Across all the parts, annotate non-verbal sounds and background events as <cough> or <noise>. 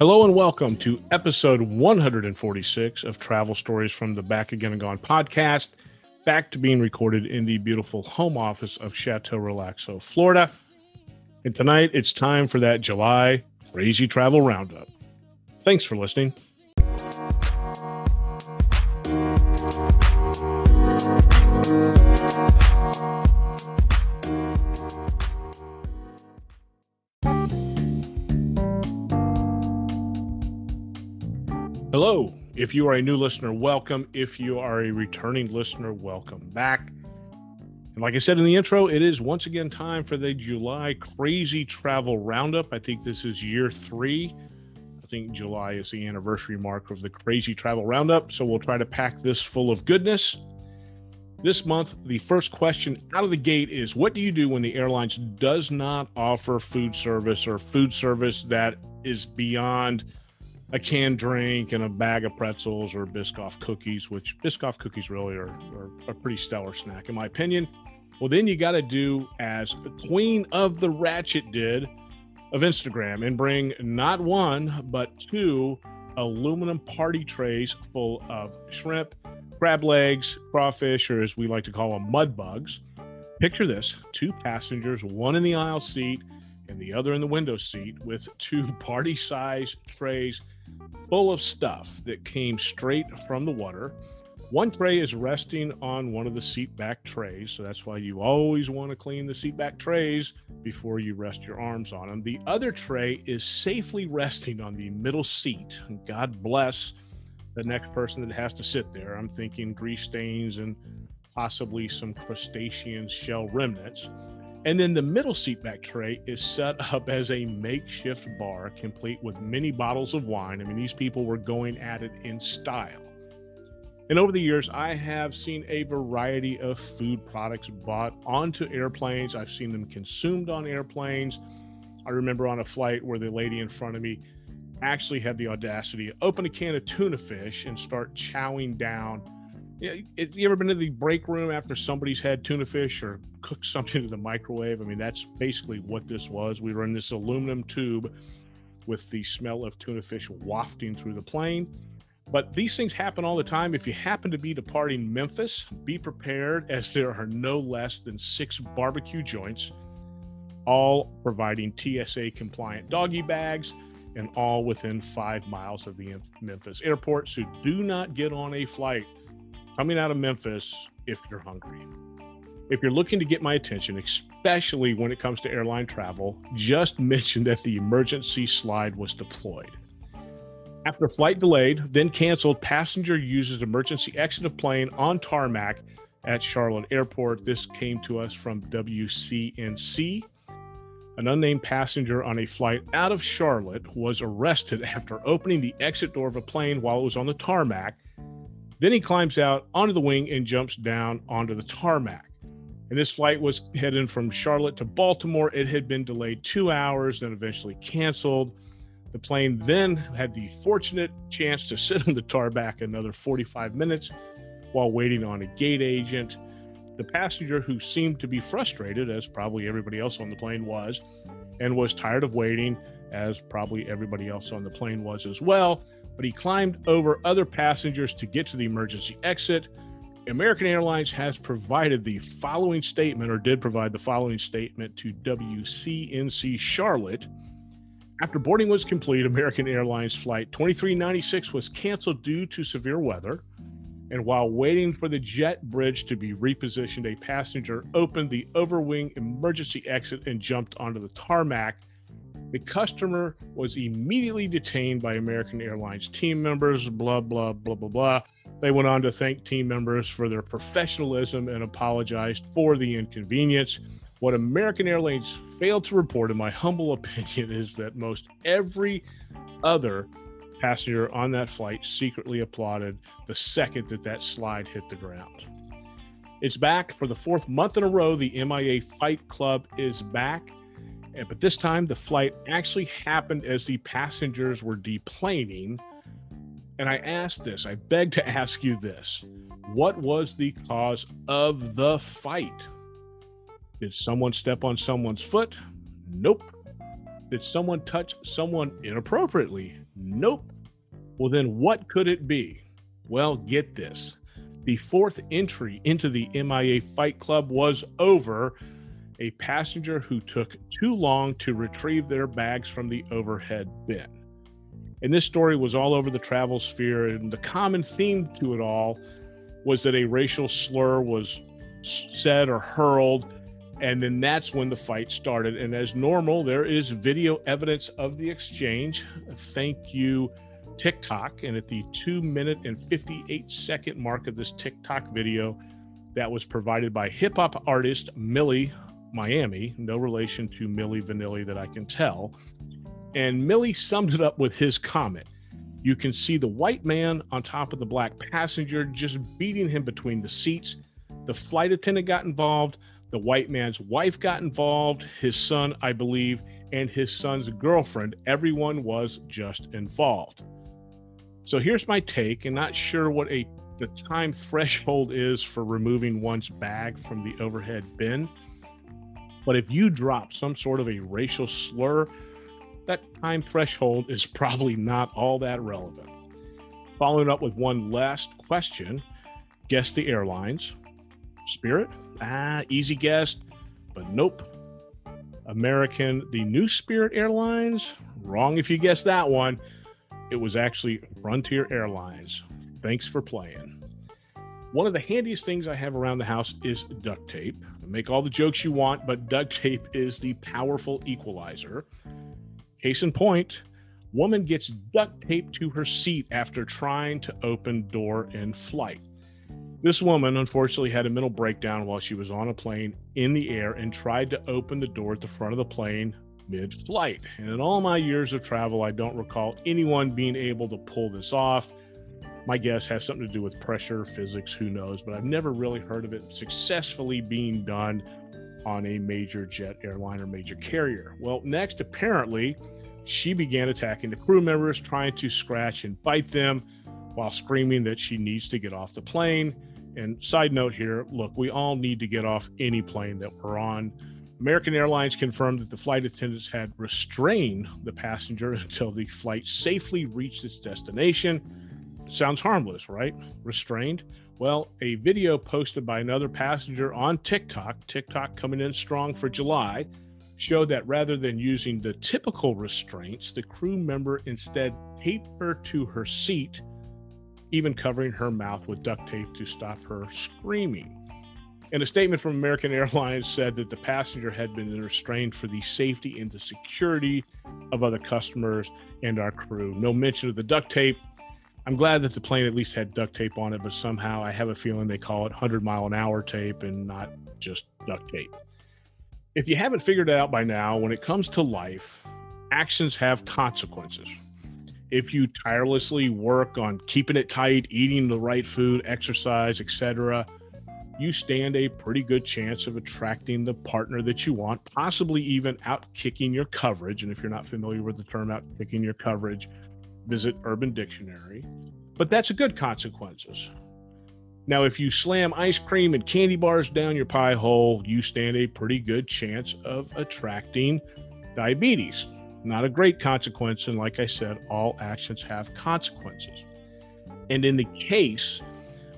Hello and welcome to episode 146 of Travel Stories from the Back Again and Gone podcast. Back to being recorded in the beautiful home office of Chateau Relaxo, Florida. And tonight it's time for that July Crazy Travel Roundup. Thanks for listening. If you are a new listener, welcome. If you are a returning listener, welcome back. And like I said in the intro, it is once again time for the July Crazy Travel Roundup. I think this is year three. I think July is the anniversary mark of the Crazy Travel Roundup. So we'll try to pack this full of goodness. This month, the first question out of the gate is What do you do when the airlines does not offer food service or food service that is beyond a canned drink and a bag of pretzels or Biscoff cookies, which Biscoff cookies really are, are a pretty stellar snack, in my opinion? Well, then you got to do as the Queen of the Ratchet did of Instagram and bring not one, but two aluminum party trays full of shrimp, crab legs, crawfish, or as we like to call them, mud bugs. Picture this two passengers, one in the aisle seat and the other in the window seat, with two <laughs> party size trays full of stuff that came straight from the water one tray is resting on one of the seat back trays. So that's why you always want to clean the seat back trays before you rest your arms on them. The other tray is safely resting on the middle seat. God bless the next person that has to sit there. I'm thinking grease stains and possibly some crustacean shell remnants. And then the middle seat back tray is set up as a makeshift bar, complete with many bottles of wine. I mean, these people were going at it in style. And over the years, I have seen a variety of food products bought onto airplanes. I've seen them consumed on airplanes. I remember on a flight where the lady in front of me actually had the audacity to open a can of tuna fish and start chowing down. You, you ever been to the break room after somebody's had tuna fish or cooked something in the microwave? I mean, that's basically what this was. We were in this aluminum tube with the smell of tuna fish wafting through the plane but these things happen all the time. If you happen to be departing Memphis, be prepared as there are no less than six barbecue joints, all providing TSA compliant doggy bags and all within five miles of the Memphis airport. So do not get on a flight coming out of Memphis if you're hungry. If you're looking to get my attention, especially when it comes to airline travel, just <laughs> mention that the emergency slide was deployed. After flight delayed, then canceled, passenger uses emergency exit of plane on tarmac at Charlotte Airport. This came to us from WCNC. An unnamed passenger on a flight out of Charlotte was arrested after opening the exit door of a plane while it was on the tarmac. Then he climbs out onto the wing and jumps down onto the tarmac. And this flight was heading from Charlotte to Baltimore. It had been delayed two hours, then eventually canceled. The plane then had the fortunate chance to <laughs> sit on the tarmac another 45 minutes while waiting on a gate agent. The passenger, who seemed to be frustrated, as probably everybody else on the plane was, and was tired of waiting, as probably everybody else on the plane was as well, but he climbed over other passengers to get to the emergency exit. American Airlines has provided the following statement, or did provide the following statement to WCNC Charlotte after boarding was complete, American Airlines Flight 2396 was canceled due to severe weather. And while waiting for the jet bridge to be repositioned, a passenger opened the overwing emergency exit and jumped onto the tarmac. The customer was immediately detained by American Airlines team members, blah, blah, blah, blah, blah. They went on to thank team members for their professionalism and apologized for the inconvenience. What American Airlines failed to report, in my <laughs> humble opinion, is that most every other passenger on that flight secretly applauded the second that that slide hit the ground. It's back for the fourth month in a row. The MIA Fight Club is back. But this time, the flight actually happened as the passengers were deplaning. And I asked this, I beg to ask you this what was the cause of the fight? Did someone step on someone's foot? Nope. Did someone touch someone inappropriately? Nope. Well, then what could it be? Well, get this. The fourth entry into the MIA Fight Club was over a passenger who took too long to retrieve their bags from the overhead bin. And this story was all over the travel sphere, and the common theme to it all was that a racial slur was said or hurled and then that's when the fight started. And as normal, there is video evidence of the exchange. Thank you, TikTok. And at the two minute and 58 second mark of this TikTok video, that was provided by hip hop artist Millie Miami, no relation to Milli Vanilli that I can tell. And Millie summed it up with his comment. You can see the white man on top of the black passenger just beating him between the seats. The flight attendant got involved. The white man's wife got involved, his son, I believe, and his son's girlfriend. Everyone was just involved. So here's my take, and not sure what a the time threshold is for removing one's bag from the overhead bin. But if you drop some sort of a racial slur, that time threshold is probably not all that relevant. Following up with one last question guess the airlines. Spirit? Ah, easy guess, but nope. American, the new Spirit Airlines? Wrong if you guessed that one. It was actually Frontier Airlines. Thanks for playing. One of the handiest things I have around the house is duct tape. Make all the jokes you want, but duct tape is the powerful equalizer. Case in point, woman gets duct taped to her seat after trying to open door in flight. This woman unfortunately had a mental breakdown while she was on a plane in the air and tried to open the door at the front of the plane mid flight. And in all my years of travel, I don't recall anyone being able to pull this off. My guess has something to do with pressure, physics, who knows, but I've never really heard of it successfully being done on a major jet airline or major carrier. Well, next, apparently, she began attacking the crew members, trying to scratch and bite them while screaming that she needs to get off the plane. And side note here look, we all need to get off any plane that we're on. American Airlines confirmed that the flight attendants had restrained the passenger <laughs> until the flight safely reached its destination. Sounds harmless, right? Restrained. Well, a video posted by another passenger on TikTok, TikTok coming in strong for July, showed that rather than using the typical restraints, the crew member instead taped her to her seat even covering her mouth with duct tape to stop her screaming. And a statement from American Airlines said that the passenger had been restrained for the safety and the security of other customers and our crew. No mention of the duct tape. I'm glad that the plane at least had duct tape on it, but somehow I have a feeling they call it 100 mile an hour tape and not just duct tape. If you haven't figured it out by now, when it comes to life, actions have consequences if you tirelessly work on keeping it tight, eating the right food, exercise, etc., you stand a pretty good chance of attracting the partner that you want, possibly even outkicking your coverage. And if you're not familiar with the term outkicking your coverage, visit Urban Dictionary. But that's a good consequences. Now, if you slam ice cream and candy bars down your pie hole, you stand a pretty good chance of attracting diabetes. Not a great consequence. And like I said, all actions have consequences. And in the case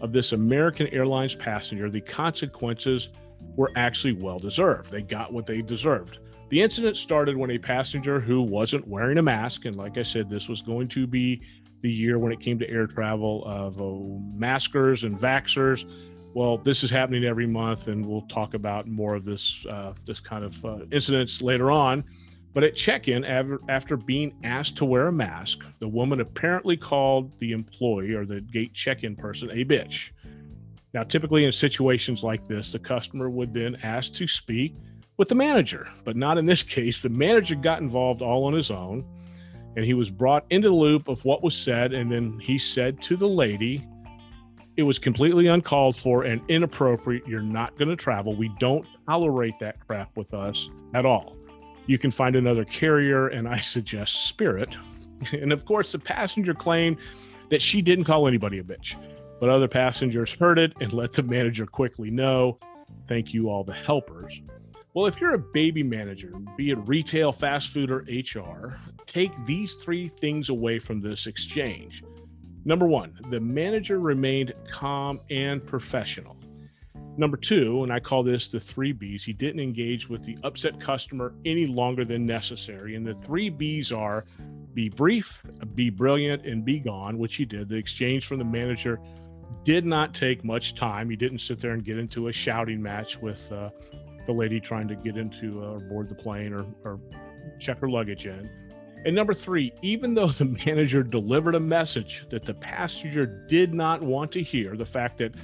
of this American Airlines passenger, the consequences were actually well deserved. They got what they deserved. The incident started when a passenger who wasn't wearing a mask, and like I said, this was going to be the year when it came to air travel of uh, maskers and vaxers. Well, this is happening every month, and we'll talk about more of this uh, this kind of uh, incidents later on. But at check in, after being asked to wear a mask, the woman apparently called the employee or the gate check in person a bitch. Now, typically in situations like this, the customer would then ask to speak with the manager, but not in this <laughs> case. The manager got involved all on his own and he was brought into the loop of what was said. And then he said to the lady, it was completely uncalled for and inappropriate. You're not going to travel. We don't tolerate that crap with us at all you can find another carrier, and I suggest Spirit. <laughs> And of course, the passenger claimed that she didn't call anybody a bitch, but other passengers heard it and let the manager quickly know. Thank you, all the helpers. Well, if you're a baby manager, be it retail, fast food, or HR, take these three things away from this exchange. Number one, the manager remained calm and professional. Number two, and I call this the three B's, he didn't engage with the upset customer any longer than necessary. And the three B's are be brief, be brilliant, and be gone, which he did. The exchange from the manager did not take much time. He didn't sit there and get into a shouting match with uh, the lady trying to get into uh, or board the plane or, or check her luggage in. And number three, even though the <laughs> manager delivered a message that the passenger did not want to hear, the fact that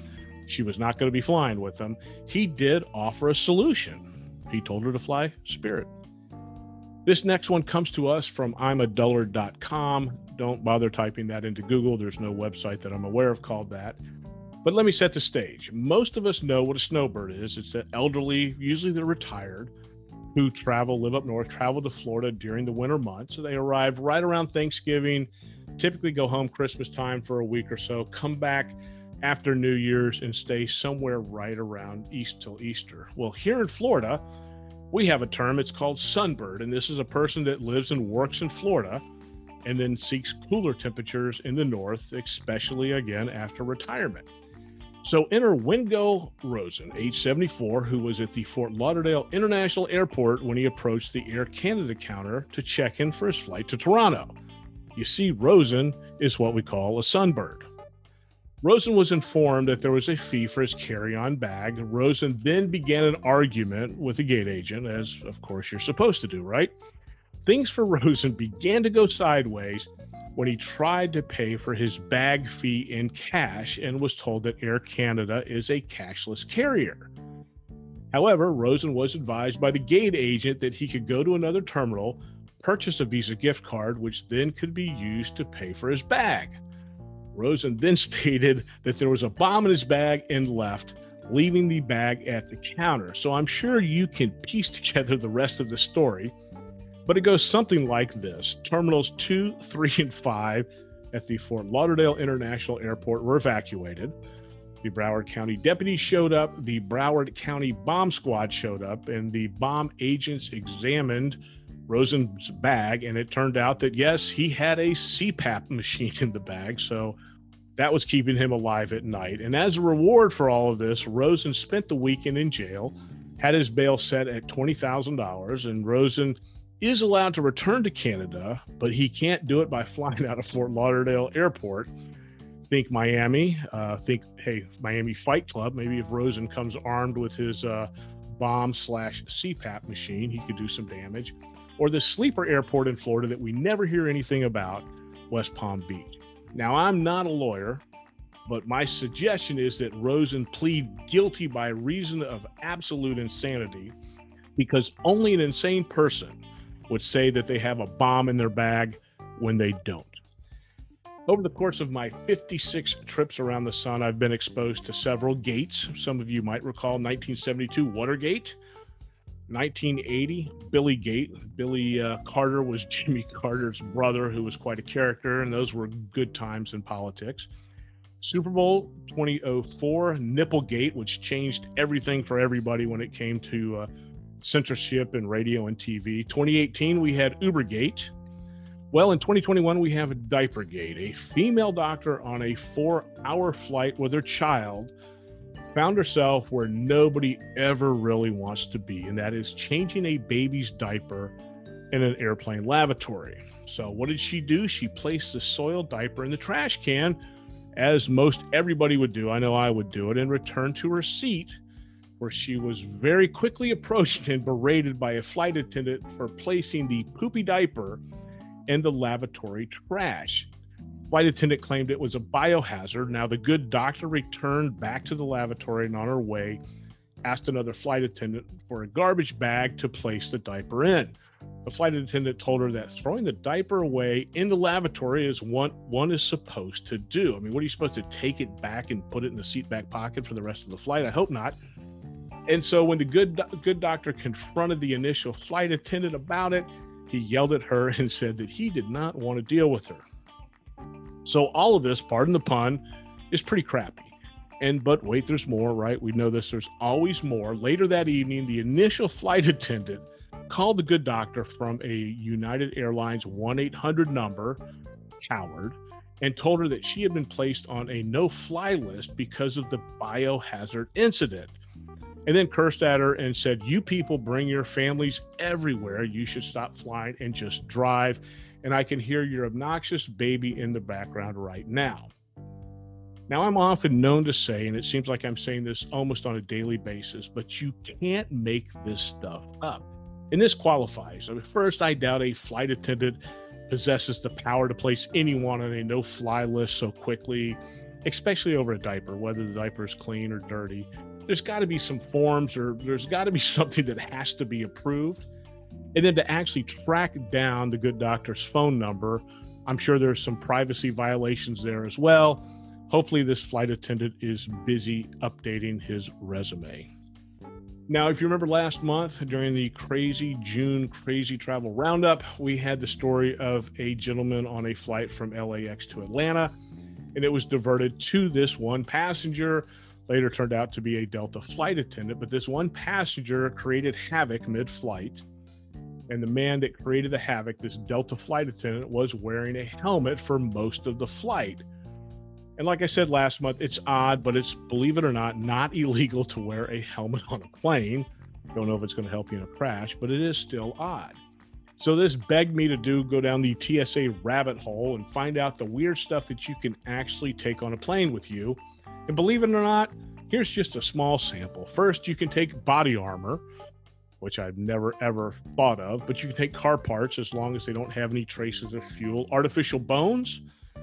she was not going to be flying with them, he did offer a solution. He told her to fly Spirit. This next one comes to us from I'mADullard.com. Don't bother typing that into Google. There's no website that I'm aware of called that. But let me set the stage. Most of us know what a snowbird is. It's an elderly, usually they're retired, who travel, live up north, travel to Florida during the winter months. So they arrive right around Thanksgiving, typically go home Christmas time for a week or so, come back after New Year's and stay somewhere right around East till Easter. Well, here in Florida, we have a term, it's called sunbird. And this is a person that lives and works in Florida and then seeks cooler temperatures in the north, especially again after retirement. So enter Wingo Rosen, age 74, who was at the Fort Lauderdale International Airport when he approached the Air Canada counter to check in for his flight to Toronto. You see, Rosen is what we call a sunbird. Rosen was informed that there was a fee for his carry on bag. Rosen then began an argument with the gate agent, as of course you're supposed to do, right? Things for <laughs> Rosen began to go sideways when he tried to pay for his bag fee in cash and was told that Air Canada is a cashless carrier. However, Rosen was advised by the gate agent that he could go to another terminal, purchase a Visa gift card, which then could be used to pay for his bag. Rosen then <laughs> stated that there was a bomb in his bag and left, leaving the bag at the counter. So I'm sure you can piece together the rest of the story, but it goes something like this Terminals 2, 3, and 5 at the Fort Lauderdale International Airport were evacuated. The Broward County deputies showed up, the Broward County bomb squad showed up, and the bomb agents examined Rosen's bag, and it turned out that yes, he had a CPAP machine in the bag. So that was keeping him alive at night. And as a reward for all of this, Rosen spent the weekend in jail, had his bail set at $20,000, and Rosen is allowed to return to Canada, but he can't do it by <laughs> flying out of Fort Lauderdale Airport. Think Miami, uh, think, hey, Miami Fight Club. Maybe if Rosen comes armed with his uh, bomb slash CPAP machine, he could do some damage or the sleeper airport in Florida that we never hear anything about, West Palm Beach. Now, I'm not a lawyer, but my suggestion is that Rosen plead guilty by reason of absolute insanity because only an insane person would say that they have a bomb in their bag when they don't. Over the course of my 56 trips around the sun, I've been exposed to several gates. Some of you might recall 1972 Watergate, 1980, Billy Gate. Billy uh, Carter was <laughs> Jimmy Carter's brother, who was quite a character, and those were good times in politics. Super Bowl 2004, Nipplegate, which changed everything for everybody when it came to uh, censorship in radio and TV. 2018, we had Ubergate. Well, in 2021, we have a Diapergate, a female doctor on a four hour flight with her child found herself where nobody ever really wants to be, and that is changing a baby's diaper in an airplane lavatory. So, what did she do? She placed the soiled diaper in the trash can, as most everybody would do. I know I would do it, and returned to her seat, where she was very quickly approached and berated by a flight attendant for placing the poopy diaper in the lavatory trash. Flight attendant claimed it was a biohazard. Now, the good doctor returned back to the lavatory and on her way asked another flight attendant for a garbage bag to place the diaper in. The flight attendant told her that throwing the diaper away in the lavatory is what one is supposed to do. I mean, what are you supposed to take it back and put it in the seat back pocket for the rest of the flight? I hope not. And so when the good good doctor confronted the initial flight attendant about it, he yelled at her <laughs> and said that he did not want to deal with her. So all of this, pardon the pun, is pretty crappy. And but wait, there's more, right? We know this. There's always more. Later that evening, the initial <laughs> flight attendant called the good doctor from a United Airlines 1 800 number, Howard, and told her that she had been placed on a no fly list because of the biohazard incident. And then cursed at her and said, You people bring your families everywhere. You should stop flying and just drive. And I can hear your obnoxious baby in the background right now. Now, I'm often known to say, and it seems like I'm saying this almost on a daily basis, but you can't make this stuff up. And this qualifies. I mean, first, I doubt a flight attendant possesses the power to place anyone on a no fly list so quickly, especially over a diaper, whether the diaper is clean or dirty. There's got to be some forms or there's got to be <laughs> something that has to be approved. And then to actually track down the good doctor's phone number, I'm sure there's some privacy violations there as well Hopefully, this flight attendant is busy updating his resume. Now, if you remember last month during the crazy June crazy travel roundup, we had the story of a gentleman on a flight from LAX to Atlanta, and it was diverted to this one passenger. Later turned out to be a Delta flight attendant, but this one passenger created havoc mid flight. And the man that created the havoc, this Delta flight attendant, was wearing a helmet for most of the flight and like I said last month, it's odd, but it's, believe it or not, not <laughs> illegal to wear a helmet on a plane. Don't know if it's going to help you in a crash, but it is still odd. So this begged me to do go down the TSA rabbit hole and find out the weird stuff that you can actually take on a plane with you. And believe it or not, here's just a small sample. First, you can take body armor, which I've never ever thought of, but you can take car parts as long as they don't have any traces of fuel, artificial bones,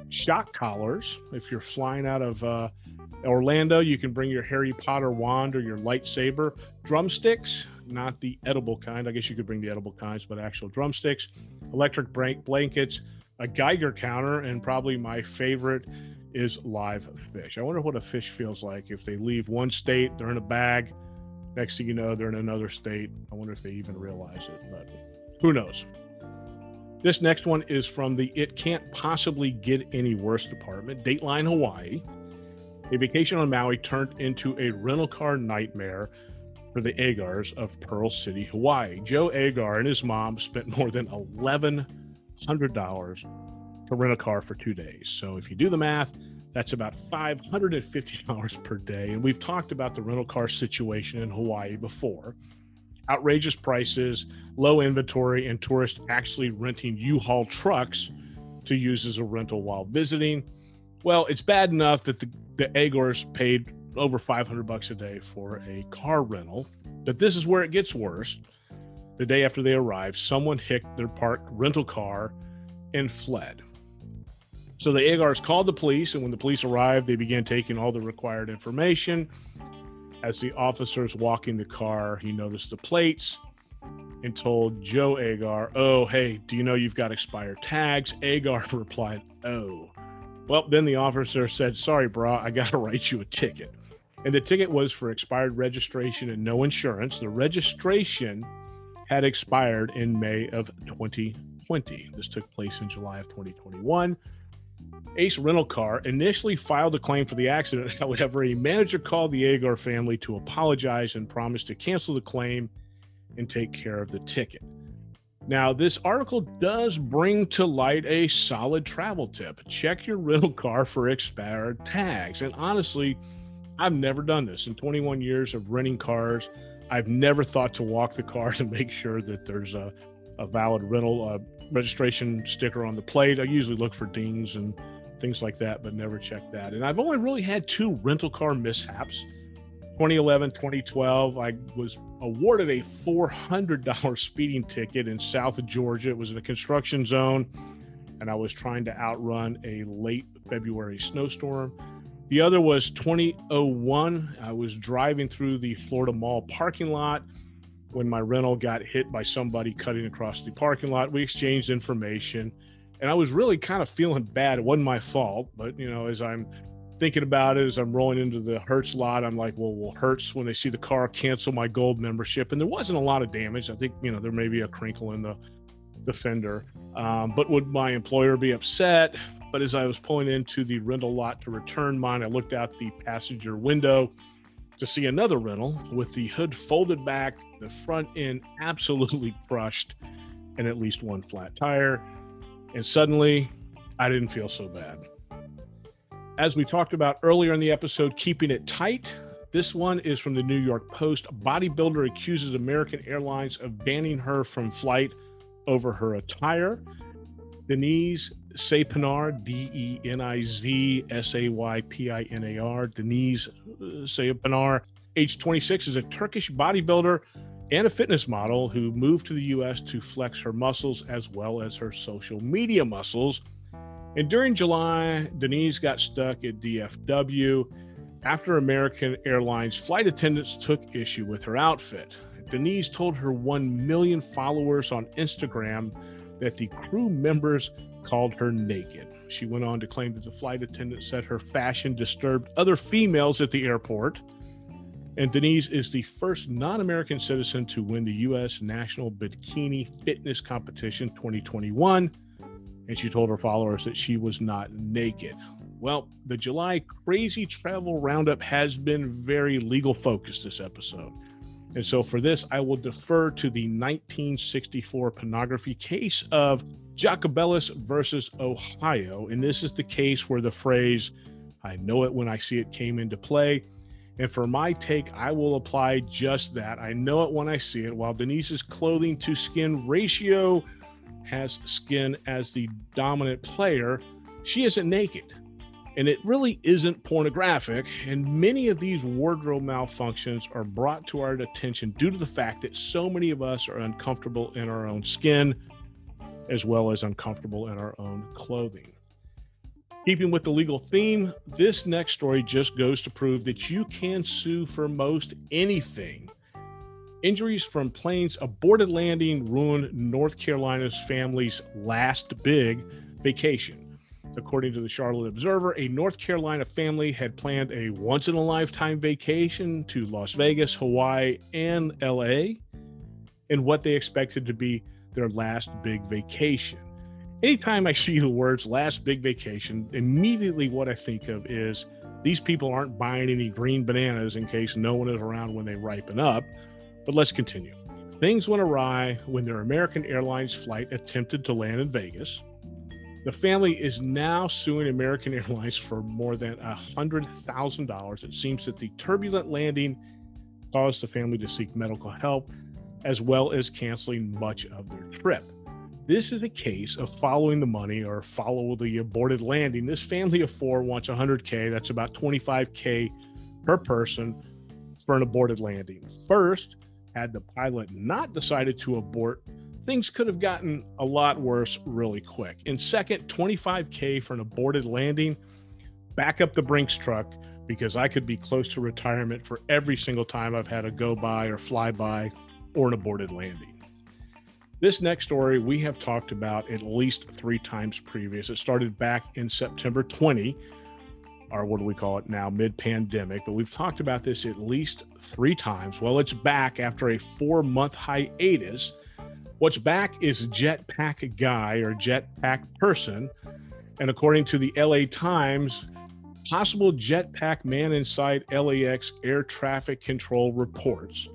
shock collars. If you're flying out of uh, Orlando, you can bring your Harry Potter wand or your lightsaber. Drumsticks, not the edible kind. I guess you could bring the edible kinds, but actual drumsticks. Electric blankets, a Geiger counter, and probably my favorite is live fish. I wonder what a fish feels like if they leave one state, they're in a bag. Next thing you know, they're in another state. I wonder if they even realize it, but who knows? This next one is from the It Can't Possibly Get Any Worse department, Dateline Hawaii. A vacation on Maui turned into a rental car nightmare for the Agars of Pearl City, Hawaii. Joe Agar and his mom spent more than $1,100 to rent a car for two days. So if you do the math, that's about $550 per day. And we've talked about the rental car situation in Hawaii before outrageous prices, low inventory, and tourists actually renting U Haul trucks to use as a rental while visiting. Well, it's bad enough that the, the Agars paid over 500 bucks a day for a car rental, but this is where it gets worse. The day after they arrived, someone hit their parked rental car and fled. So the Agars called the police, and when the police arrived, they began taking all the required information. As the officer's walking the car, he noticed the plates and told Joe Agar, Oh, hey, do you know you've got expired tags? Agar <laughs> replied, Oh. Well, then the officer said, Sorry, brah, I got to <laughs> write you a ticket. And the ticket was for expired registration and no insurance. The registration had expired in May of 2020. This took place in July of 2021. Ace Rental Car initially filed a claim for the accident. <laughs> However, a manager called the Agar family to apologize and promised to cancel the claim and take care of the ticket. Now, this article does bring to light a solid travel tip. Check your rental car for expired tags. And honestly, I've never done this in 21 years of renting cars. I've never thought to walk the car <laughs> to make sure that there's a, a valid rental uh, registration sticker on the plate. I usually look for dings and things like that, but never checked that. And I've only really had two rental car mishaps. 2011, 2012, I was awarded a $400 speeding ticket in South Georgia. It was in a construction zone, and I was trying to outrun a late February snowstorm. The other was 2001. I was driving through the Florida Mall parking lot when my rental got hit by somebody cutting across the parking lot. We exchanged information and I was really kind of feeling bad. It wasn't my fault, but you know, as I'm thinking about it, as I'm rolling into the Hertz lot, I'm like, well, will Hertz when they see the car cancel my gold membership? And there wasn't a lot of damage. I think you know there may be a crinkle in the the fender, um, but would my employer be upset? but as I was pulling into the rental lot to return mine, I looked out the passenger window to see another rental with the hood folded back, the front end absolutely <laughs> crushed, and at least one flat tire. And suddenly, I didn't feel so bad. As we talked about earlier in the episode, keeping it tight. This one is from the New York Post. Bodybuilder accuses American Airlines of banning her from flight over her attire. Deniz Saypinar, D E N I Z S A Y P I N A R, Deniz Saypinar, age 26, is a Turkish bodybuilder and a fitness model who moved to the US to flex her muscles as well as her social media muscles. And during July, Deniz got stuck at DFW after American Airlines flight attendants took issue with her outfit. Deniz told her 1 million followers on Instagram that the crew members called her naked. She went on to claim that the flight attendant said her fashion disturbed other females at the airport. And Deniz is the first non American citizen to win the U.S. National Bikini Fitness Competition 2021. And she told her followers that she was not naked. Well, the July Crazy Travel Roundup has been very legal focused this episode. And so for this, I will defer to the 1964 pornography case of Jacobellis versus Ohio. And this is the case where the phrase, I know it when I see it, came into play. And for my take, I will apply just that. I know it when I see it. While Deniz's clothing to skin ratio has skin as the dominant player, she isn't naked and it really isn't pornographic. And many of these wardrobe malfunctions are brought to our attention due to the fact that so many of us are uncomfortable in our own skin, as well as uncomfortable in our own clothing. Keeping with the legal theme, this next story just goes to prove that you can sue for most anything. Injuries from planes aborted landing ruined North Carolina's family's last big vacation. According to the Charlotte Observer, a North Carolina family had planned a once in a lifetime vacation to Las Vegas, Hawaii, and LA in what they expected to be their last big vacation. Anytime I see the words last big vacation, immediately what I think of is these people aren't buying any green bananas in case no one is around when they ripen up. But let's continue. Things went awry when their American Airlines flight attempted to land in Vegas. The family is now suing American Airlines for more than $100,000. It seems that the turbulent landing caused the family to seek medical help, as well as canceling much of their trip. This is a case of following the money or follow the aborted landing. This family of four wants 100K. That's about 25K per person for an aborted landing. First, had the pilot not decided to abort things could have gotten a lot worse really quick. And second, 25K for an aborted landing, back up the Brinks truck because I could be close to retirement for every single time I've had a go by or fly by or an aborted landing. This next story we have talked about at least three times previous. It started back in September 20, or what do we call it now, mid pandemic, but we've talked about this at least three times. Well, it's back after a four month hiatus What's back is Jetpack Guy or Jetpack Person. And according to the LA Times, possible jetpack man inside LAX air traffic control reports.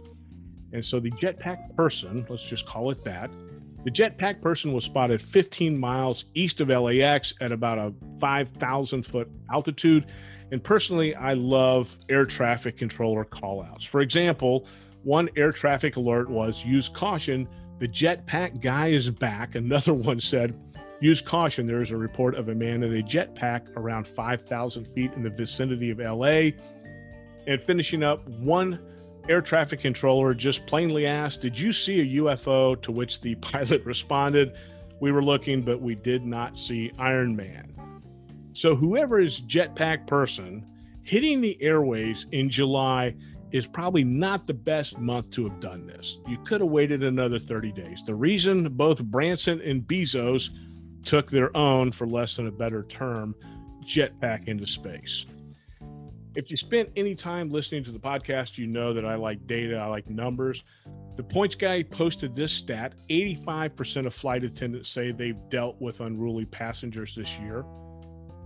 And so the jetpack person, let's just call it that, the jetpack person was spotted 15 miles east of LAX at about a 5,000 foot altitude. And personally, I love air traffic controller callouts. For example, one air traffic alert was use caution the jetpack guy is back. <laughs> Another one said, Use caution. There is a report of a man in a jetpack around 5,000 feet in the vicinity of LA. And finishing up, one air traffic controller just plainly asked, Did you see a UFO? To which the <laughs> pilot responded, We were looking, but we did not see Iron Man. So, whoever is jetpack person hitting the airways in July is probably not the best month to have done this. You could have waited another 30 days. The reason both Branson and Bezos took their own, for less than a better term, jetpack into space. If you spent any time listening to the podcast, you know that I like data, I like numbers. The points guy posted this stat 85% of flight attendants say they've dealt with unruly passengers this year.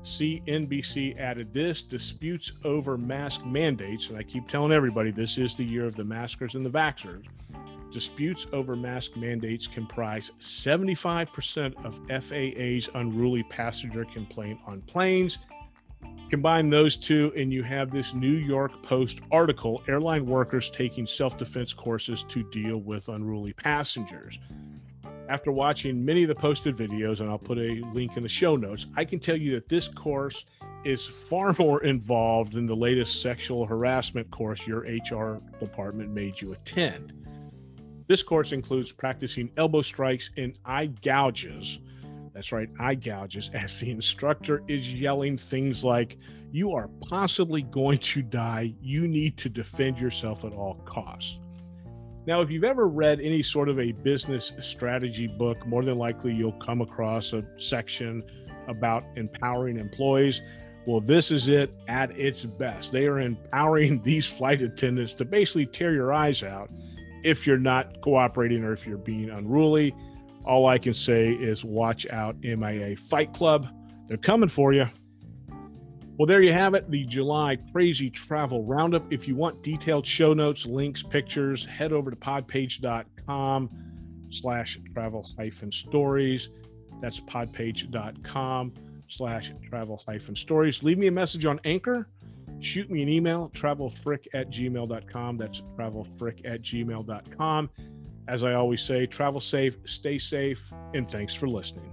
CNBC added this disputes over mask mandates. And I keep telling everybody this is the year of the maskers and the vaxxers. Disputes over mask mandates comprise 75% of FAA's unruly passenger complaint on planes. Combine those two, and you have this New York Post article airline workers taking self defense courses to deal with unruly passengers. After watching many of the posted videos, and I'll put a link in the show notes, I can tell you that this course is far <laughs> more involved than the latest sexual harassment course your HR department made you attend. This course includes practicing elbow strikes and eye gouges. That's right, eye gouges, as the instructor is yelling things like, You are possibly going to die. You need to defend yourself at all costs. Now, if you've ever read any sort of a business strategy book, more than likely you'll come across a section about empowering employees. Well, this is it at its best. They are empowering <laughs> these flight attendants to basically tear your eyes out if you're not cooperating or if you're being unruly. All I can say is watch out, MIA Fight Club. They're coming for you. Well, there you have it, the July Crazy Travel Roundup. If you want detailed show notes, links, pictures, head over to podpage.com slash travel hyphen stories. That's podpage.com slash travel hyphen stories. Leave me a message on Anchor. Shoot me an email, travelfrick at gmail.com. That's travelfrick at gmail.com. As I always say, travel safe, stay safe, and thanks for listening.